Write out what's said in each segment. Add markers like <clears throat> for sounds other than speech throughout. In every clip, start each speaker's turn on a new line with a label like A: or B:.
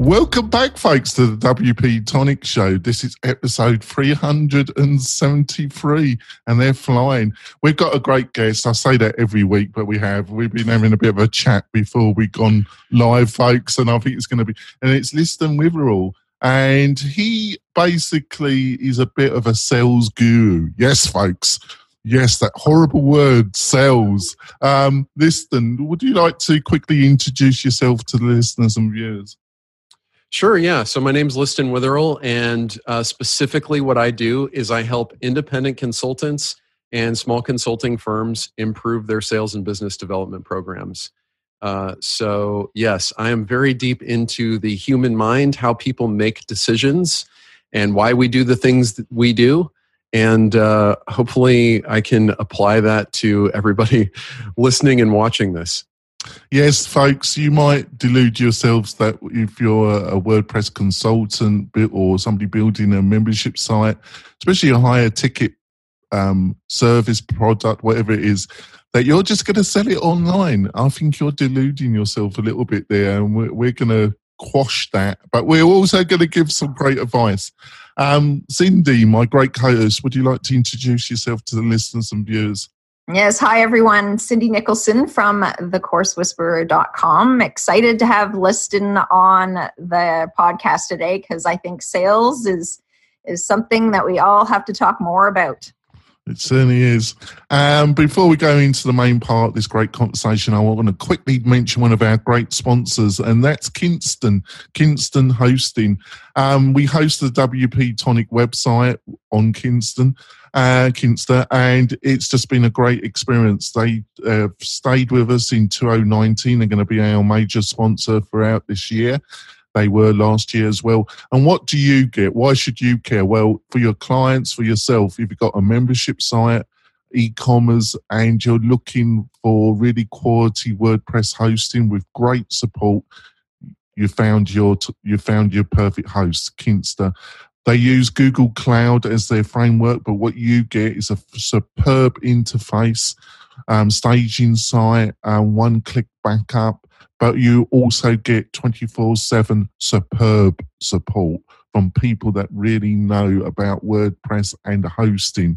A: Welcome back, folks, to the WP Tonic Show. This is episode 373, and they're flying. We've got a great guest. I say that every week, but we have. We've been having a bit of a chat before we've gone live, folks, and I think it's going to be, and it's Liston Witherill. And he basically is a bit of a sales guru. Yes, folks. Yes, that horrible word, sales. Um, Liston, would you like to quickly introduce yourself to the listeners and viewers?
B: Sure, yeah. So my name's Liston Witherill, and uh, specifically what I do is I help independent consultants and small consulting firms improve their sales and business development programs. Uh, so, yes, I am very deep into the human mind, how people make decisions, and why we do the things that we do. And uh, hopefully, I can apply that to everybody <laughs> listening and watching this.
A: Yes, folks, you might delude yourselves that if you're a WordPress consultant or somebody building a membership site, especially a higher ticket um, service product, whatever it is, that you're just going to sell it online. I think you're deluding yourself a little bit there, and we're, we're going to quash that. But we're also going to give some great advice. Um, Cindy, my great co host, would you like to introduce yourself to the listeners and viewers?
C: Yes, hi everyone. Cindy Nicholson from thecoursewhisperer.com. Excited to have Liston on the podcast today because I think sales is is something that we all have to talk more about.
A: It certainly is. Um, before we go into the main part of this great conversation, I want to quickly mention one of our great sponsors, and that's Kingston, Kingston Hosting. Um, we host the WP Tonic website on Kingston uh, Kinsta, and it's just been a great experience. They uh, stayed with us in 2019. They're going to be our major sponsor throughout this year. They were last year as well. And what do you get? Why should you care? Well, for your clients, for yourself, if you've got a membership site, e-commerce, and you're looking for really quality WordPress hosting with great support, you found your you found your perfect host, Kinsta. They use Google Cloud as their framework, but what you get is a superb interface, um, staging site, uh, one click backup, but you also get 24 7 superb support from people that really know about WordPress and hosting.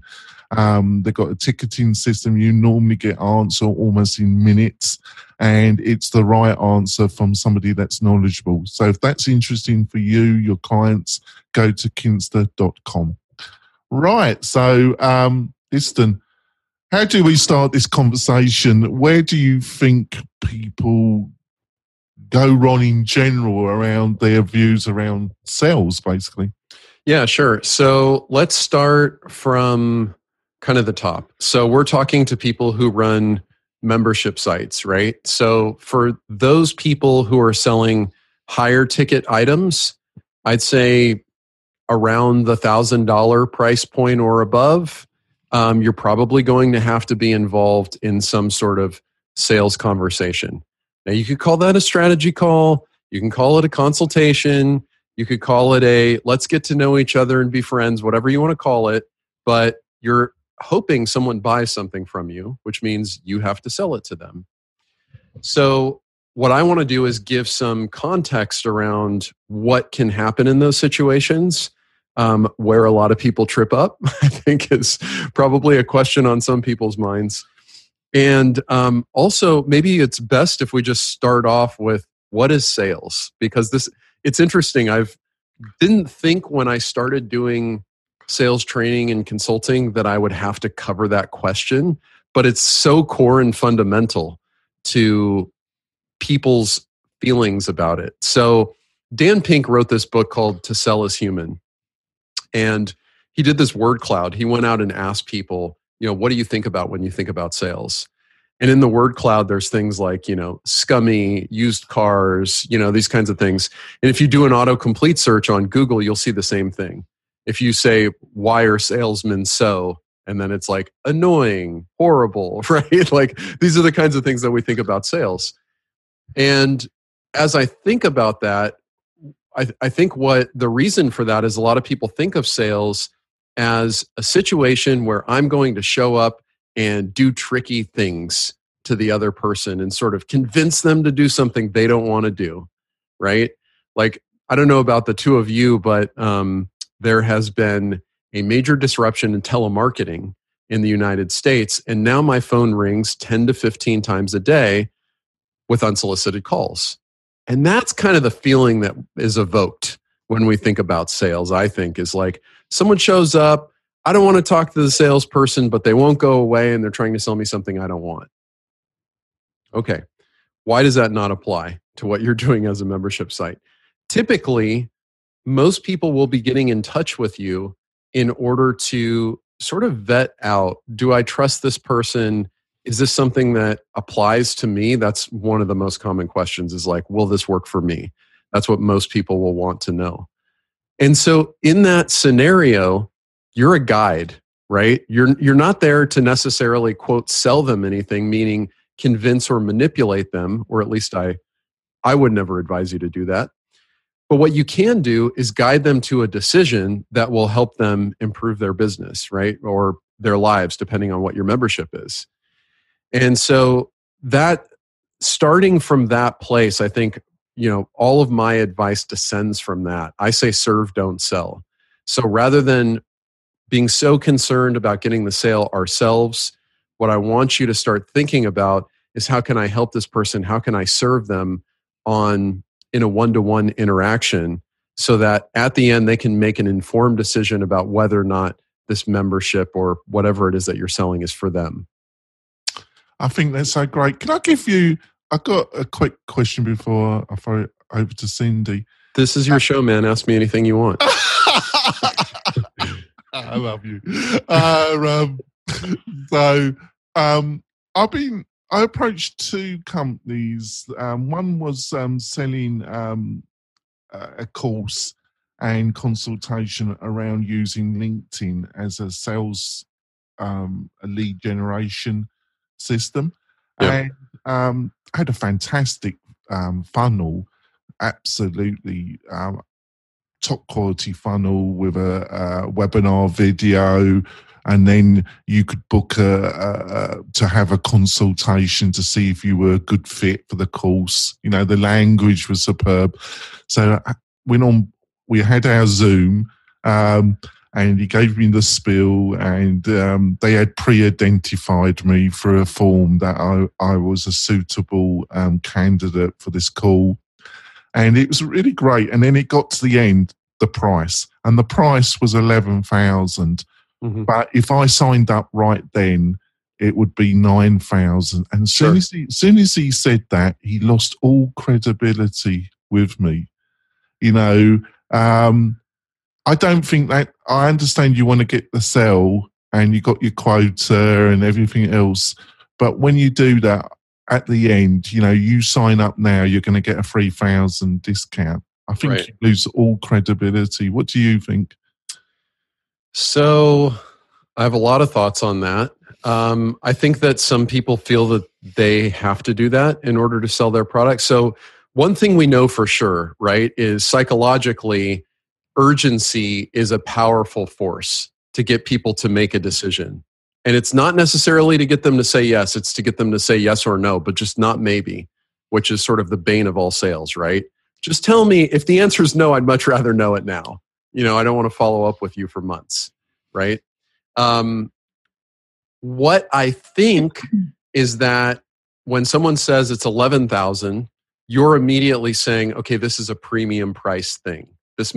A: Um, they've got a ticketing system. You normally get answer almost in minutes, and it's the right answer from somebody that's knowledgeable. So if that's interesting for you, your clients, go to kinsta.com. Right. So, um, how do we start this conversation? Where do you think people go wrong in general around their views around sales, basically?
B: Yeah, sure. So let's start from kind of the top. So we're talking to people who run membership sites, right? So for those people who are selling higher ticket items, I'd say around the thousand dollar price point or above, um, you're probably going to have to be involved in some sort of sales conversation. Now, you could call that a strategy call. You can call it a consultation. You could call it a let's get to know each other and be friends, whatever you want to call it. But you're hoping someone buys something from you, which means you have to sell it to them. So, what I want to do is give some context around what can happen in those situations. Um, where a lot of people trip up, <laughs> I think is probably a question on some people's minds. And um, also, maybe it's best if we just start off with what is sales? Because this, it's interesting. I've didn't think when I started doing sales training and consulting that I would have to cover that question, but it's so core and fundamental to people's feelings about it. So, Dan Pink wrote this book called To Sell is Human. And he did this word cloud. He went out and asked people, you know, what do you think about when you think about sales? And in the word cloud, there's things like, you know, scummy, used cars, you know, these kinds of things. And if you do an autocomplete search on Google, you'll see the same thing. If you say, why are salesmen so, and then it's like annoying, horrible, <laughs> right? like these are the kinds of things that we think about sales. And as I think about that, I, I think what the reason for that is a lot of people think of sales as a situation where I'm going to show up and do tricky things to the other person and sort of convince them to do something they don't want to do, right? Like, I don't know about the two of you, but um, there has been a major disruption in telemarketing in the United States. And now my phone rings 10 to 15 times a day with unsolicited calls. And that's kind of the feeling that is evoked when we think about sales, I think, is like someone shows up, I don't want to talk to the salesperson, but they won't go away and they're trying to sell me something I don't want. Okay. Why does that not apply to what you're <laughs> doing as a membership site? Typically, most people will be getting in touch with you in order to sort of vet out do I trust this person? Is this something that applies to me? That's one of the most common questions is like, will this work for me? That's what most people will want to know. And so in that scenario, you're a guide, right? You're you're not there to necessarily quote sell them anything, meaning convince or manipulate them, or at least I I would never advise you to do that. But what you can do is guide them to a decision that will help them improve their business, right? Or their lives, depending on what your membership is. And so that starting from that place, I think, you know, all of my advice descends from that. I say serve, don't sell. So rather than being so concerned about getting the sale ourselves, what I want you to start thinking about is how can I help this person? How can I serve them on in a one-to-one interaction so that at the end they can make an informed decision about whether or not this membership or whatever it is that you're selling is for them.
A: I think that's so great. Can I give you? I got a quick question before I throw it over to Cindy.
B: This is your show, man. Ask me anything you want. <laughs>
A: I love you. Uh, um, so um, I've been I approached two companies. Um, one was um, selling um, a course and consultation around using LinkedIn as a sales um, a lead generation system, and um, had a fantastic um, funnel. Absolutely top quality funnel with a, a webinar video and then you could book a, a, to have a consultation to see if you were a good fit for the course. You know, the language was superb. So uh, went on. We had our Zoom. Um, and he gave me the spiel, and um, they had pre-identified me through a form that I, I was a suitable um, candidate for this call, and it was really great. And then it got to the end, the price, and the price was eleven thousand. Mm-hmm. But if I signed up right then, it would be 9,000. And as soon, as he, soon as he said that, he lost all credibility with me. You know, um, I don't think that, I understand you want to get the sell and you got your quota and everything else. But when you do that at the end, you know, you sign up now, you're going to get a 3,000 discount. I think right. you lose all credibility. What do you think?
B: So I have a lot of thoughts on that. Um, I think that some people feel that they have to do that in order to sell their product. So, one thing we know for sure, right, is psychologically, urgency is a powerful force to get people to make a decision. And it's not necessarily to get them to say yes, it's to get them to say yes or no, but just not maybe, which is sort of the bane of all sales, right? Just tell me if the answer is no, I'd much rather know it now you know i don't want to follow up with you for months right um, what i think <clears throat> is that when someone says it's 11000 you're immediately saying okay this is a premium price thing this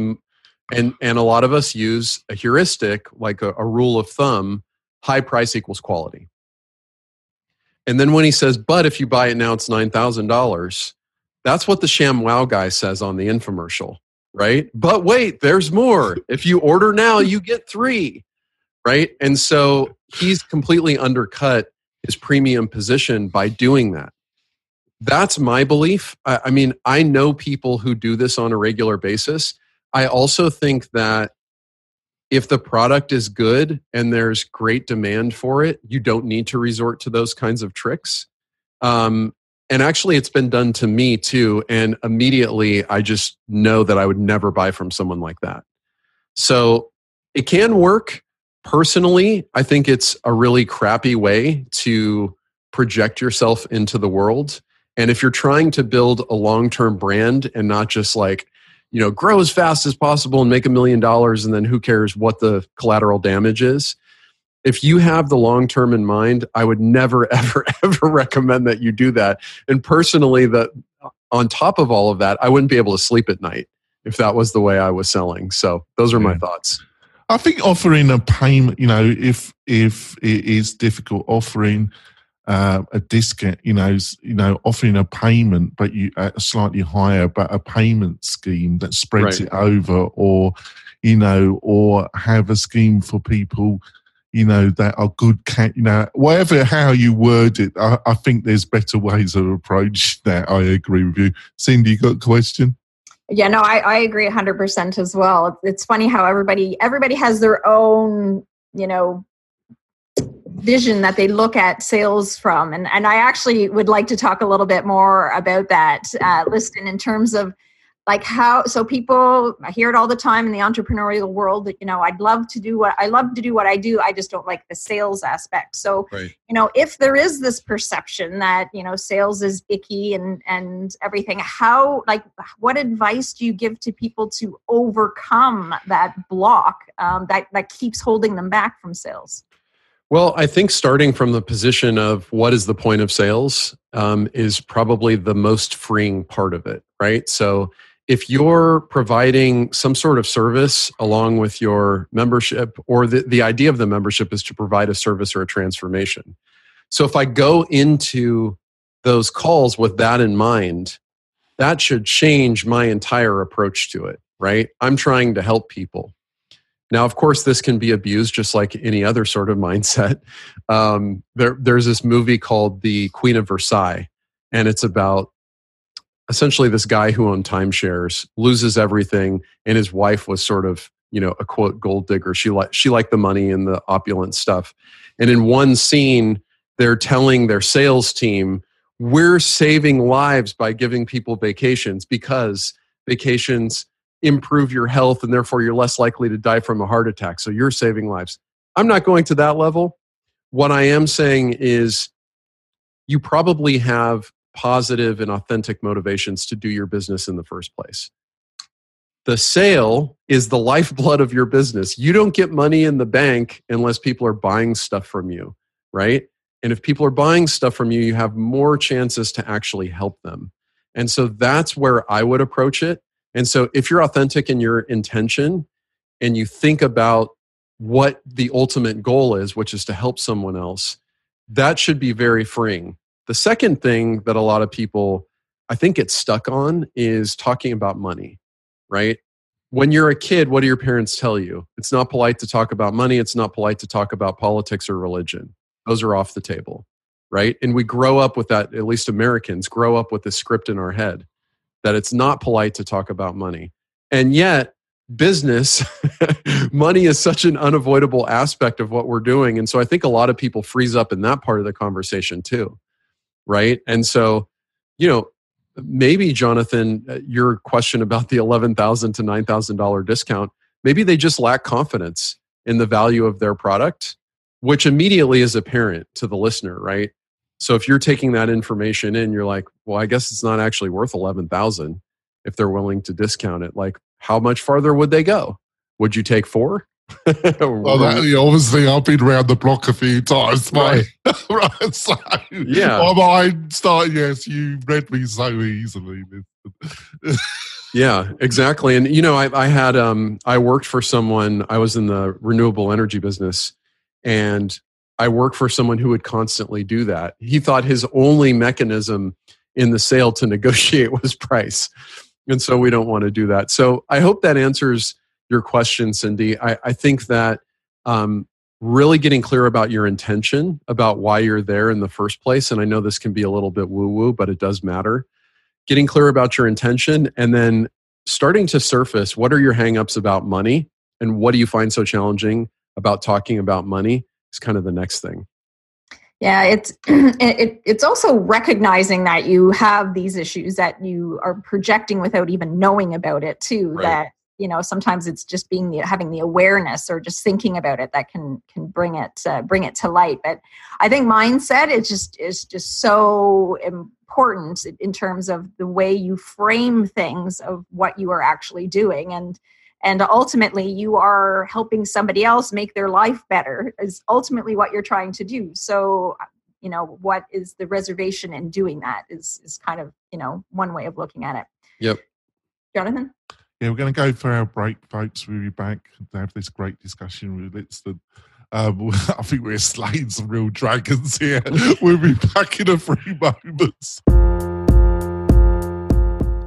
B: and and a lot of us use a heuristic like a, a rule of thumb high price equals quality and then when he says but if you buy it now it's $9000 that's what the ShamWow guy says on the infomercial right? But wait, there's more. If you order now, you get three, right? And so he's completely undercut his premium position by doing that. That's my belief. I, I mean, I know people who do this on a regular basis. I also think that if the product is good and there's great demand for it, you don't need to resort to those kinds of tricks. Um, and actually, it's been done to me too. And immediately, I just know that I would never buy from someone like that. So it can work. Personally, I think it's a really crappy way to project yourself into the world. And if you're trying to build a long term brand and not just like, you know, grow as fast as possible and make a million dollars and then who cares what the collateral damage is, if you have the long term in mind, I would never, <laughs> ever, ever recommend that you do that. And personally, that on top of all of that, I wouldn't be able to sleep at night if that was the way I was selling. So those are my thoughts.
A: I think offering a payment, you know, if if it is difficult, offering uh, a discount, you know, you know, offering a payment, but you at a slightly higher, but a payment scheme that spreads right. it over, or you know, or have a scheme for people, you know, that are good, cat, you know, whatever how you word it. I, I think there's better ways of approach that. I agree with you, Cindy. You got a question?
C: Yeah, no, I, I agree 100% as well. It's funny how everybody everybody has their own, you know, vision that they look at sales from. And, and I actually would like to talk a little bit more about that, uh, Liston, in terms of like how so people i hear it all the time in the entrepreneurial world that you know i'd love to do what i love to do what i do i just don't like the sales aspect so right. you know if there is this perception that you know sales is icky and and everything how like what advice do you give to people to overcome that block um, that that keeps holding them back from sales
B: well, I think starting from the position of what is the point of sales um, is probably the most freeing part of it, right? So if you're providing some sort of service along with your membership, or the, the idea of the membership is to provide a service or a transformation. So if I go into those calls with that in mind, that should change my entire approach to it, right? I'm trying to help people. Now, of course, this can be abused just like any other sort of <laughs> mindset. Um, there, there's this movie called The Queen of Versailles, and it's about essentially this guy who owned timeshares loses everything and his wife was sort of you know a quote gold digger she liked she liked the money and the opulent stuff and in one scene they're telling their sales team we're saving lives by giving people vacations because vacations improve your health and therefore you're less likely to die from a heart attack so you're saving lives i'm not going to that level what i am saying is you probably have positive and authentic motivations to do your business in the first place. The sale is the lifeblood of your business. You don't get money in the bank unless people are buying stuff from you, right? And if people are buying stuff from you, you have more chances to actually help them. And so that's where I would approach it. And so if you're authentic in your intention and you think about what the ultimate goal is, which is to help someone else, that should be very freeing the second thing that a lot of people, I think, get stuck on is talking about money, right? When you're a kid, what do your parents tell you? It's not polite to talk about money. It's not polite to talk about politics or religion. Those are off the table, right? And we grow up with that, at least Americans grow up with this script in our head that it's not polite to talk about money. And yet, business, <laughs> money is such an unavoidable aspect of what we're doing. And so I think a lot of people freeze up in that part of the conversation too right? And so, you know, maybe Jonathan, uh, your question about the 11,000 to nine thousand dollar discount, maybe they just lack confidence in the value of their product, which immediately is apparent to the listener, right? So if you're taking that information in, you're like, well, I guess it's not actually worth eleven thousand if they're willing to discount it. Like, how much farther would they go? Would you take four? <laughs>
A: well, that, obviously, I've been around the block a few times, right? <laughs> right so,
B: yeah,
A: I might start. Yes, you read me so easily.
B: yeah, <laughs> exactly. And you know, I, I had um, I worked for someone. I was in the renewable energy business, and I work for someone who would constantly do that. He thought his only mechanism in the sale to <laughs> negotiate was price, and so we don't want to do that. So I hope that answers your question, Cindy. I, I think that um, really getting clear about your intention, about why you're there in the first place, and I know this can be a little bit woo woo, but it does matter. Getting clear about your intention and then starting to surface what are your hangups about money and what do you find so challenging about talking about money is kind of the next thing.
C: Yeah, it's <clears throat> it, it's also recognizing that you have these issues that you are projecting without even knowing about it too. Right. That you know sometimes it's just being the, having the awareness or just thinking about it that can can bring it uh, bring it to light. But I think mindset is just is just so important in terms of the way you frame things of what you are actually doing and and ultimately you are helping somebody else make their life better is ultimately what you're trying to do so you know what is the reservation in doing that is is kind of you know one way of looking at it
B: yep
C: jonathan
A: yeah we're going to go for our break folks we'll be back to have this great discussion with Liston. Um, <laughs> I think we're slaying some real dragons here. <laughs> we'll be back in a few moments.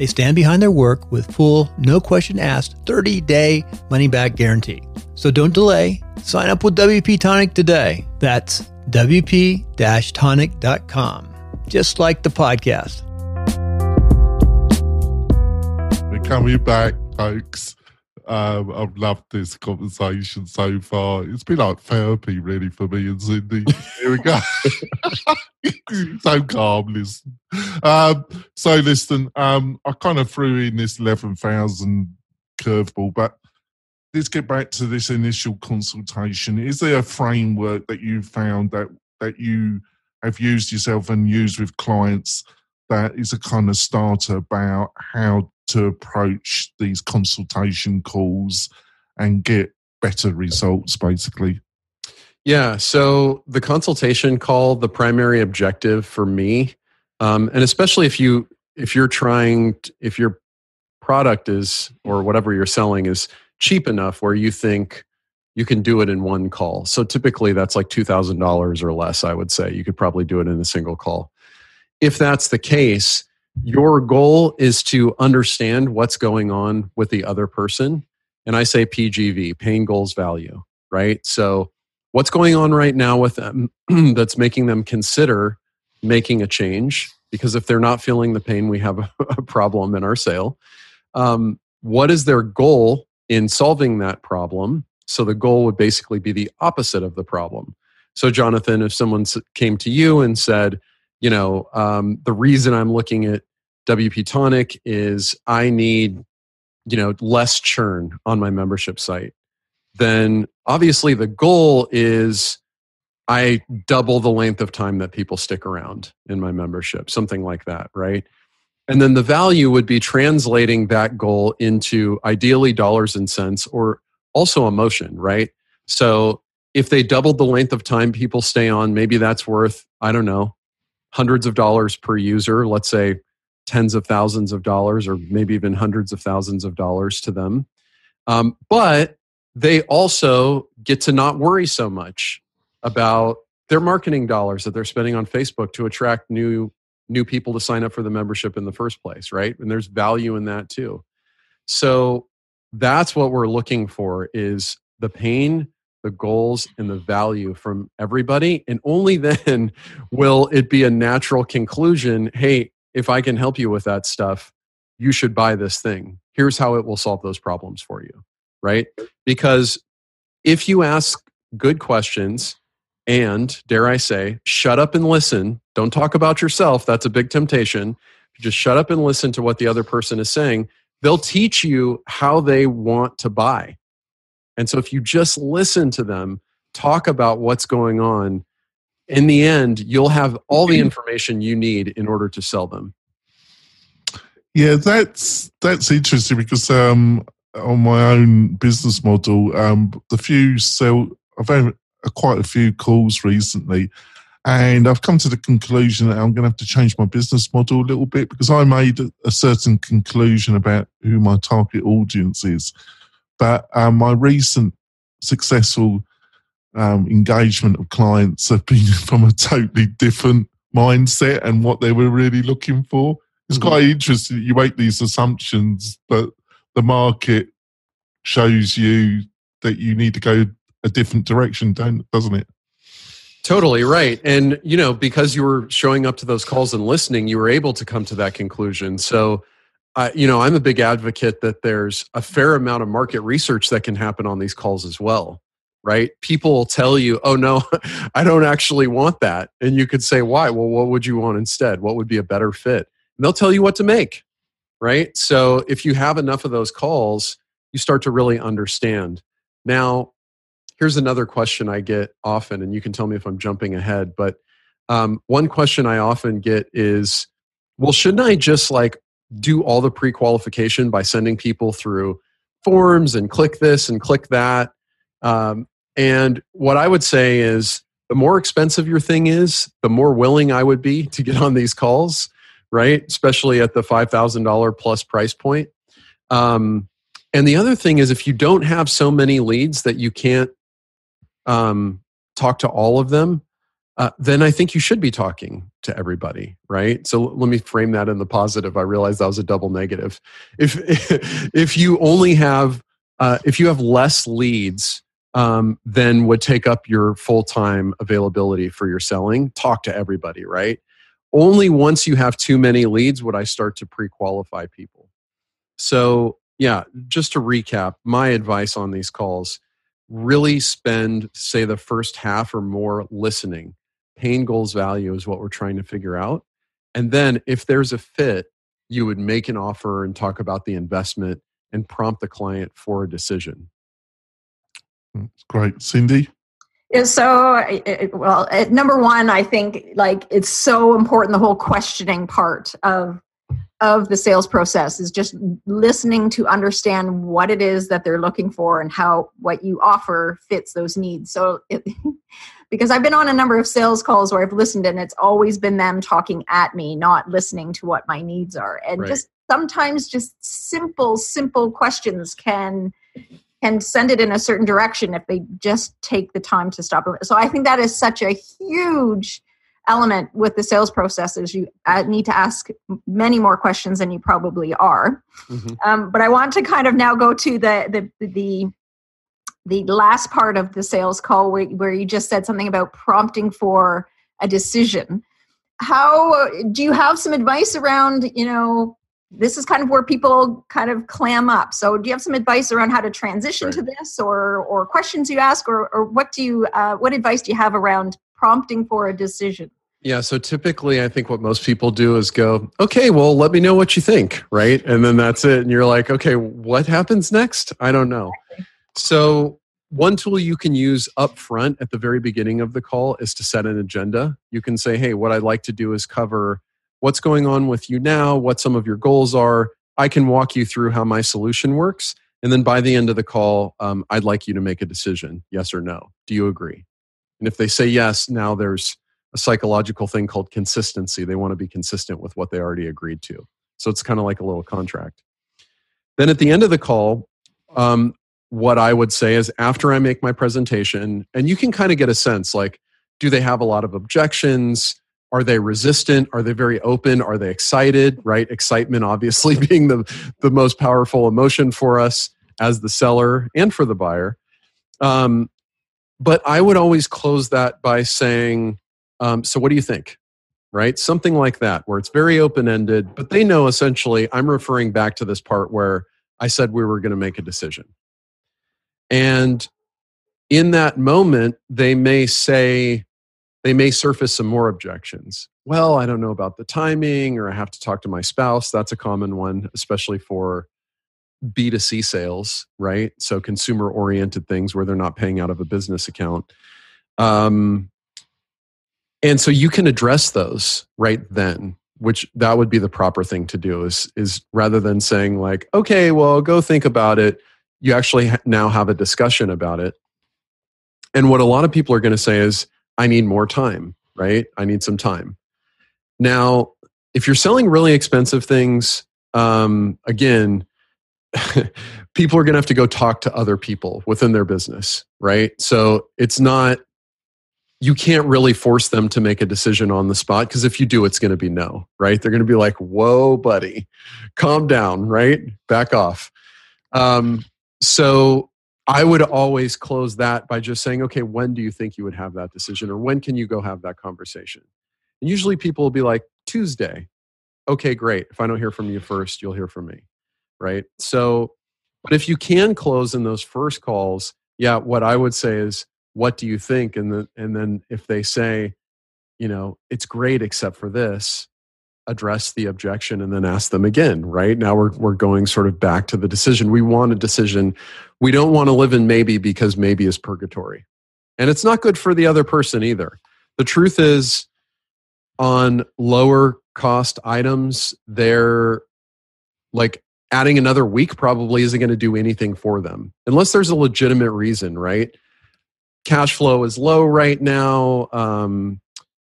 D: They stand behind their work with full, no question asked, 30 day money back guarantee. So don't delay. Sign up with WP Tonic today. That's WP tonic.com, just like the podcast.
A: We're coming back, folks. Um, I've loved this conversation so far. It's been like therapy, really, for me and Cindy. Here we go. <laughs> so calm, listen. Um, so, Liston, um, I kind of threw in this 11,000 curveball, but let's get back to this initial consultation. Is there a framework that you found that, that you have used yourself and used with clients that is a kind of starter about how to approach these consultation calls and get better results basically.
B: Yeah so the consultation call the primary objective for me um, and especially if you if you're trying to, if your product is or whatever you're selling is cheap enough where you think you can do it in one call. So typically that's like $2000 or less i would say. You could probably do it in a single call. If that's the case your goal is to understand what's going on with the other person. And I say PGV, pain goals value, right? So, what's going on right now with them <clears throat> that's making them consider making a change? Because if they're not feeling the pain, we have <laughs> a, problem in our sale. Um, what is their goal in solving that problem? So, the goal would basically be the opposite of the problem. So, Jonathan, if someone came to you and said, you know, um, the reason I'm looking at WP Tonic is I need, you know, less churn on my membership site. Then obviously the goal is I double the length of time that people stick around in my membership, something like that, right? And then the value would be translating that goal into ideally dollars and cents or also emotion, right? So if they doubled the length of time people stay on, maybe that's worth, I don't know, hundreds of dollars per user, let's say tens of thousands of dollars or maybe even hundreds of thousands of dollars to them. Um, but they also get to not worry so much about their marketing dollars that they're spending on Facebook to attract new new people to sign up for the membership in the first place, right? And there's value in that too. So that's what we're looking for is the pain, the goals and the value from everybody and only <laughs> then will it be a natural conclusion, hey, if I can help you with that stuff, you should buy this thing. Here's how it will solve those problems for you, right? Because if you ask good questions and, dare I say, shut up and listen, don't talk about yourself, that's a big temptation. Just shut up and listen to what the other person is saying. They'll teach you how they want to buy. And so if you just listen to them, talk about what's going on, in the end, you'll have all the <clears throat> information you need in order to sell them.
A: Yeah, that's that's interesting because um, on my own business model, um, the few sell I've had quite a few calls recently, and I've come to the conclusion that I'm going to have to change my business model a little bit because I made a certain conclusion about who my target audience is, but um, my recent successful um, engagement of clients have been <laughs> from a totally different mindset and what they were really looking for. It's
B: Mhm.
A: quite interesting. You make these assumptions, but the market shows you that you need to go a different direction, don't doesn't it?
B: Totally right. And, you know, because you were showing up to those calls and listening, you were able to come to that conclusion. So, uh, you know, I'm a big advocate that there's a fair amount of market research that can happen on these calls as well, right? People will tell you, oh, no, <laughs> I don't actually want that. And you could say, why? Well, what would you want instead? What would be a better fit? And they'll tell you what to make, right? So, if you have enough of those calls, you start to really understand. Now, here's another question I get often, and you can tell me if I'm jumping ahead. But um, one question I often get is, well, shouldn't I just like do all the pre qualification by sending people through forms and click this and click that? Um, and what I would say is, the more expensive your thing is, the more willing I would be to get on these calls, right? Especially at the $5,000 plus price point. Um, and the other thing is, if you don't have so many leads that you can't um, talk to all of them, uh, then I think you should be talking to everybody, right? So let me frame that in the positive. I realize that was a double negative. If <laughs> if you only have uh, if you have less leads um, than would take up your full time availability for your selling, talk to everybody, right? Only once you have too many leads would I start to pre qualify people. So yeah, just to recap, my advice on these calls really spend, say, the first half or more listening. Pain goals value is what we're trying to figure out. And then if there's a fit, you would make an offer and talk about the investment and prompt the client for a decision.
A: It's great, Cindy.
C: Yeah, so it- it- well uh, number one i think like it's so important the whole questioning part of of the sales process is just listening to understand what it is that they're looking for and how what you offer fits those needs so it, <laughs> because i've been on a number of sales calls where i've listened and it's always been them talking at me not listening to what my needs are and
B: Right.
C: just sometimes just simple simple questions can can send it in a certain direction if they just take the time to stop. So I think that is such a huge element with the sales process is you uh, need to ask many more questions than you probably are.
B: Mhm.
C: Um, but I want to kind of now go to the the the the last part of the sales call where, where you just said something about prompting for a decision. How do you have some advice around, you know, this is kind of where people kind of clam up. So, do you have some advice around how to transition
B: Right.
C: to this, or or questions you ask, or or what do you uh, what advice do you have around prompting for a decision?
B: Yeah, so typically I think what most people do is go, okay, well, let me know what you think, right? And then that's it. And you're like, okay, what happens next? I don't know. So, one tool you can use up front at the very beginning of the call is to set an agenda. You can say, hey, what I'd like to do is cover what's going on with you now, what some of your goals are. I can walk you through how my solution works. And then by the end of the call, um, I'd like you to make a decision yes or no. Do you agree? And if they say yes, now there's a psychological thing called consistency. They want to be consistent with what they already agreed to. So it's kind of like a little contract. Then at the end of the call, um, what I would say is after I make my presentation, and you can kind of get a sense like, do they have a lot of objections? Are they resistant? Are they very open? Are they excited? Right? Excitement, obviously, <laughs> being the, the most powerful emotion for us as the seller and for the buyer. Um, but I would always close that by saying, um, So, what do you think? Right? Something like that, where it's very open ended, but they know essentially I'm referring back to this part where I said we were going to make a decision. And in that moment, they may say, they may surface some more objections. Well, I don't know about the timing, or I have to talk to my spouse. That's a common one, especially for B2C sales, right? So consumer oriented things where they're not paying out of a business account. Um, and so you can address those right then which that would be the proper thing to do is is rather than saying like okay well go think about it you actually now have a discussion about it and what a lot of people are going to say is i need more time right i need some time now if you're selling really expensive things um, again <laughs> people are going to have to go talk to other people within their business right so it's not you can't really force them to make a decision on the spot because if you do, it's going to be no, right? They're going to be like, "Whoa, buddy, calm down, right? Back off." Um, so I would always close that by just saying, "Okay, when do you think you would have that decision, or when can you go have that conversation?" And usually, people will be like, "Tuesday." Okay, great. If I don't hear from you first, you'll hear from me, right? So, but if you can close in those first calls, yeah, what I would say is what do you think and the, and then if they say you know it's great except for this address the objection and then ask them again right? Now we're we're going sort of back to the decision. We want a decision. We don't want to live in maybe because maybe is purgatory. And it's not good for the other person either. The truth is on lower cost items they're like adding another week probably isn't going to do anything for them unless there's a legitimate reason right? Cash flow is low right now um,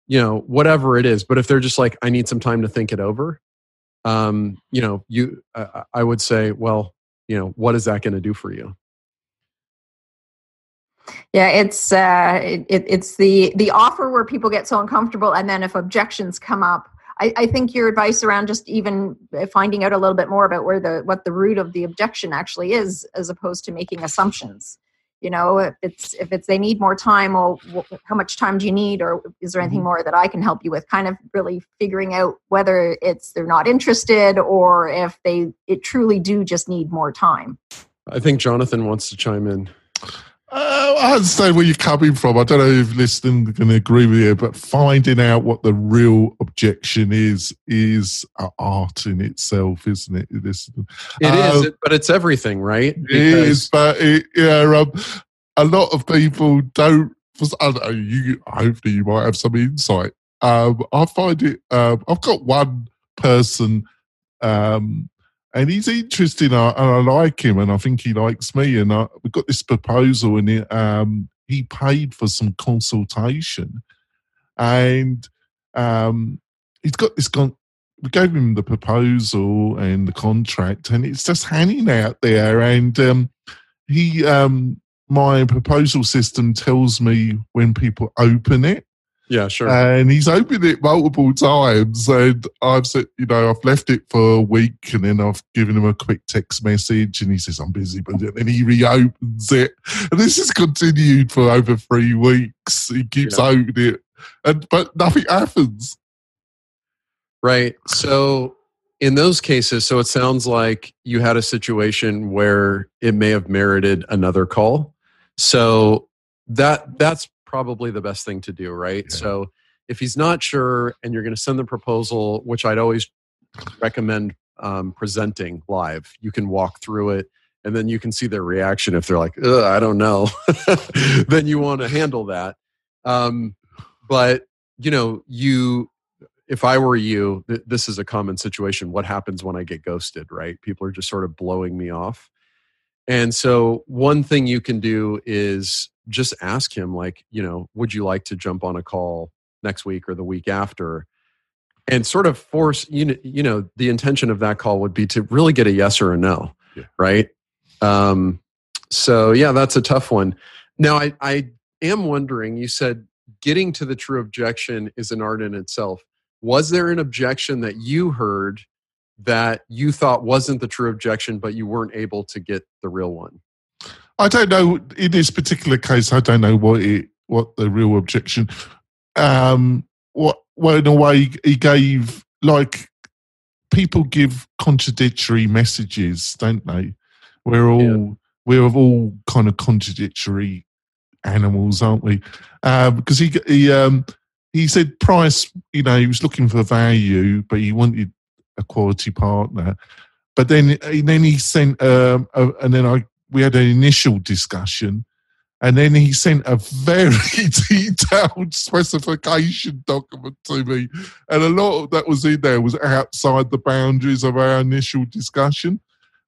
B: you know whatever it is but if they're just like i need some time to think it over um, you know you uh, i would say well you know what is that going to do for you?
C: Yeah it's uh it, it's the the offer where people get so uncomfortable and then if objections come up I, I think your advice around just even finding out a little bit more about where the what the root of the objection actually is as opposed to making assumptions you know if it's if it's they need more time well how much time do you need? Or is there anything mm-hmm. more that i can help you with? Kind of really figuring out whether it's they're not interested or if they it truly do just need more time.
B: I think jonathan wants to chime in
A: uh, I understand where you're coming from. I don't know if listeners can agree with you, but finding out what the real objection is is art in itself, isn't it?
B: It is, it uh, is but it's everything, right?
A: Because it is, but it, yeah, um, a lot of people don't. I don't know, you hopefully you might have some insight. Um, I find it. Um, I've got one person um, and he's interesting. And I like him and I think he likes me. And I, we got this proposal and it, um, he paid for some consultation. And um, he's got this con- we gave him the proposal and the contract and it's just hanging out there. And um, he um, my proposal system tells me when people open it
B: yeah, sure.
A: And he's opened it multiple times, and I've said, you know, I've left it for a week, and then I've given him a quick text message, and he says I'm busy, but then he reopens it, and this has continued for over three weeks. He keeps yeah. opening it, and but nothing happens.
B: Right. So in those cases, so it sounds like you had a situation where it may have merited another call. So that that's probably the best thing to do, right? Yeah. So if he's not sure and you're going to send the proposal, which I'd always recommend um, presenting live, you can walk through it and then you can see their reaction. If they're like, I don't know, <laughs> then you want to handle that. Um, but, you know, you, if I were you, th- this is a common situation. What happens when I get ghosted, right? People are just sort of blowing me off. And so, one thing you can do is just ask him like you know would you like to jump on a call next week or the week after? and sort of force you know, you know the intention of that call would be to really get a yes or a no yeah. right? Um so yeah that's a tough one. Now i i am wondering you said getting to the true objection is an art in itself. Was there an objection that you heard that you thought wasn't the true objection but you weren't able to get the real one
A: I don't know. In this particular case, I don't know what it, what the real objection. Um, what well, in a way, he gave like people give contradictory messages, don't they? We're all yeah. we're all kind of contradictory animals, aren't we? Because um, he he um, he said price. You know, he was looking for value, but he wanted a quality partner. But then, and then he sent, um, a, and then I we had an initial discussion, and then he sent a very <laughs> detailed specification document to me, and a lot of that was in there was outside the boundaries of our initial discussion.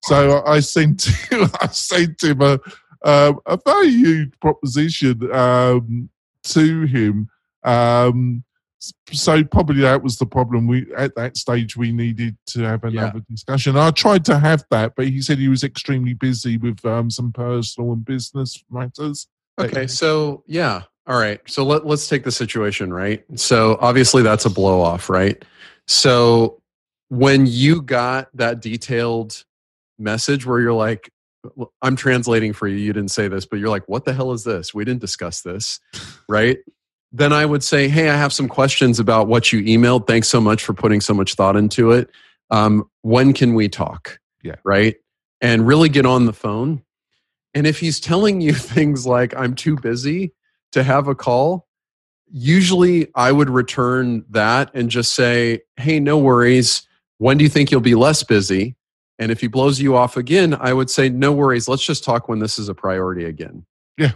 A: So I sent <laughs> him, I sent him a um, a very huge proposition um, to him. Um, so probably that was the problem. We at that stage we needed to have another yeah. discussion. I tried to have that, but he said he was extremely busy with um, some personal and business matters.
B: Okay, so yeah, All right. So let, let's take the situation, right? So obviously that's a blow off, right? So when you got that detailed message where you're like, I'm translating for you, you didn't say this, but you're like, what the hell is this? We didn't discuss this, right? Then I would say, hey, I have some questions about what you emailed. Thanks so much for putting so much thought into it. Um, when can we talk?
A: Yeah.
B: Right. And really get on the phone. And if he's telling you <laughs> things like, I'm too busy to have a call, usually I would return that and just say, hey, no worries. When do you think you'll be less busy? And if he blows you off again, I would say, no worries. Let's just talk when this is a priority again.
A: Yeah.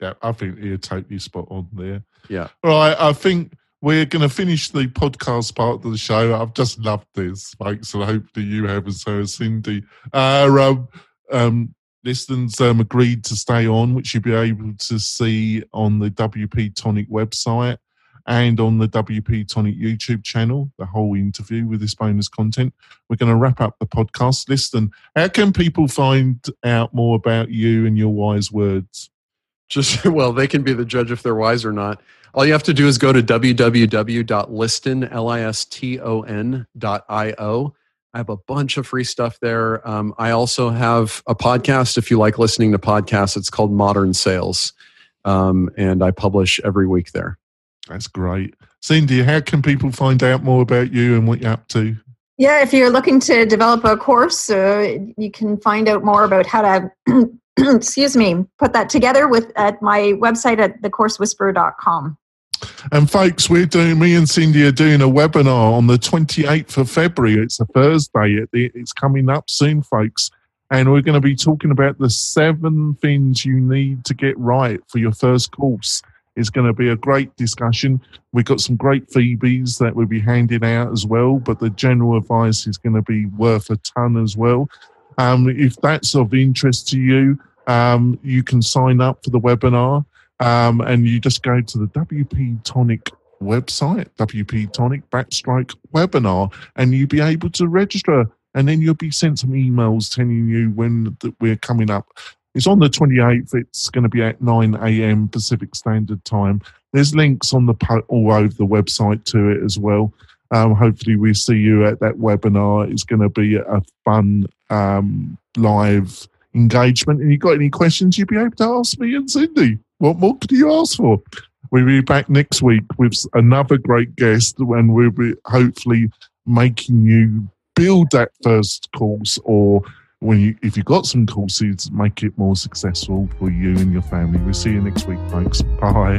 A: Yeah. I think you're totally spot on there.
B: Yeah.
A: Right. I think we're going to finish the podcast part of the show. I've just loved this, folks, and I hope that you have as well, Cindy. Uh, um, um, listeners um, agreed to stay on, which you'll be able to see on the WP Tonic website and on the WP Tonic YouTube channel, the whole interview with this bonus content. We're going to wrap up the podcast. Listen, how can people find out more about you and your wise words?
B: Just, <laughs> well, they can be the judge if they're wise or not. All you have to do is go to www.liston, L-I-S-T-O-N dot I-O. I have a bunch of free stuff there. Um, I also have a podcast. If you like listening to podcasts, it's called Modern Sales. Um, and I publish every week there.
A: That's great. Cindy, how can people find out more about you and what you're up to?
C: Yeah, if you're looking to develop a course, uh, you can find out more about how to, <clears throat> <clears throat> excuse me, put that together with at my website at thecoursewhisperer.com.
A: And folks, we're doing, me and Cindy are doing a webinar on the 28th of February. It's a Thursday. It's coming up soon, folks. And we're going to be talking about the seven things you need to get right for your first course. It's going to be a great discussion. We've got some great freebies that we'll be handing out as well, but the general advice is going to be worth a ton as well. Um, if that's of interest to you, um, you can sign up for the webinar. Um, and you just go to the WP Tonic website, WP Tonic backstroke webinar, and you'll be able to register. And then you'll be sent some emails telling you when that we're coming up. It's on the 28th. It's going to be at 9 a.m. Pacific Standard Time. There's links on the all over the website to it as well. Um, hopefully, we see you at that webinar. It's going to be a fun um, live engagement. And you got any questions, you'll be able to ask me and Cindy. What more could you ask for? We'll be back next week with another great guest, and we'll be hopefully making you build that first course, or when you, if you've got some courses, make it more successful for you and your family. We'll see you next week, folks. Bye.